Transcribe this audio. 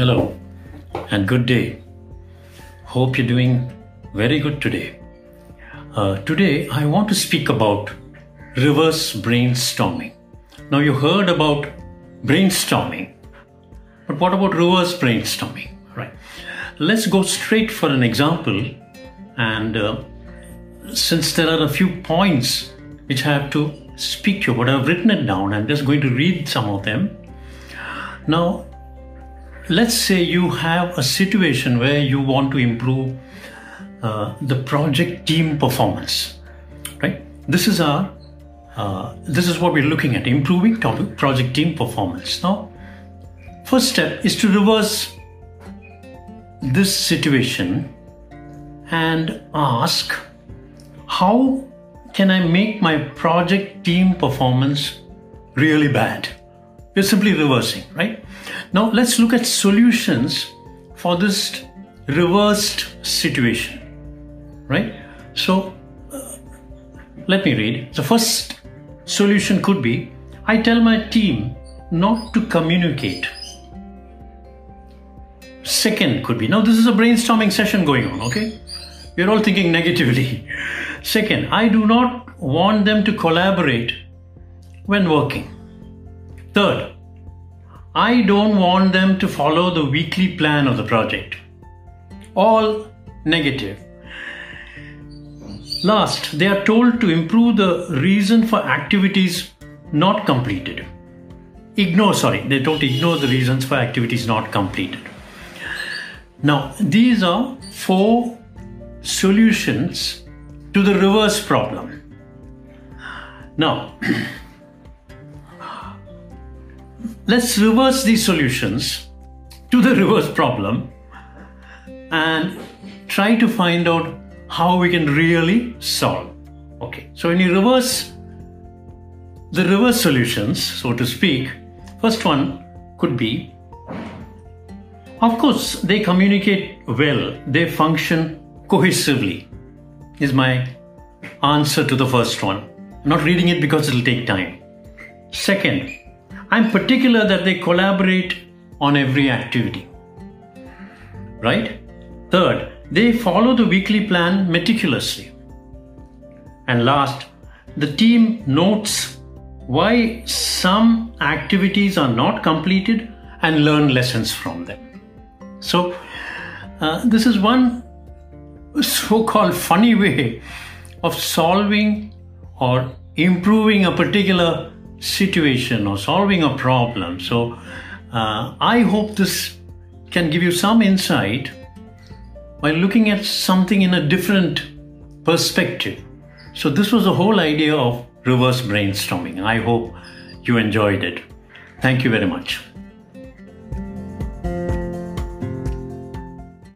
Hello and good day. Hope you're doing very good today. Uh, today, I want to speak about reverse brainstorming. Now, you heard about brainstorming, but what about reverse brainstorming? Right. Let's go straight for an example. And uh, since there are a few points which I have to speak to but I've written it down, I'm just going to read some of them. Now, let's say you have a situation where you want to improve uh, the project team performance right? This is our uh, this is what we're looking at improving topic project team performance. Now first step is to reverse this situation and ask how can i make my project team performance really bad we're simply reversing right now let's look at solutions for this reversed situation, right? So uh, let me read. The first solution could be I tell my team not to communicate. Second could be now this is a brainstorming session going on, okay? We're all thinking negatively. Second, I do not want them to collaborate when working. Third, I don't want them to follow the weekly plan of the project. All negative. Last, they are told to improve the reason for activities not completed. Ignore, sorry, they don't ignore the reasons for activities not completed. Now, these are four solutions to the reverse problem. Now, let's reverse these solutions to the reverse problem and try to find out how we can really solve. Okay, so when you reverse the reverse solutions, so to speak, first one could be of course, they communicate well, they function cohesively, is my answer to the first one. I'm not reading it because it'll take time. Second, I'm particular that they collaborate on every activity. Right? Third, they follow the weekly plan meticulously. And last, the team notes why some activities are not completed and learn lessons from them. So, uh, this is one so called funny way of solving or improving a particular situation or solving a problem. So uh, I hope this can give you some insight by looking at something in a different perspective. So this was the whole idea of reverse brainstorming. I hope you enjoyed it. Thank you very much.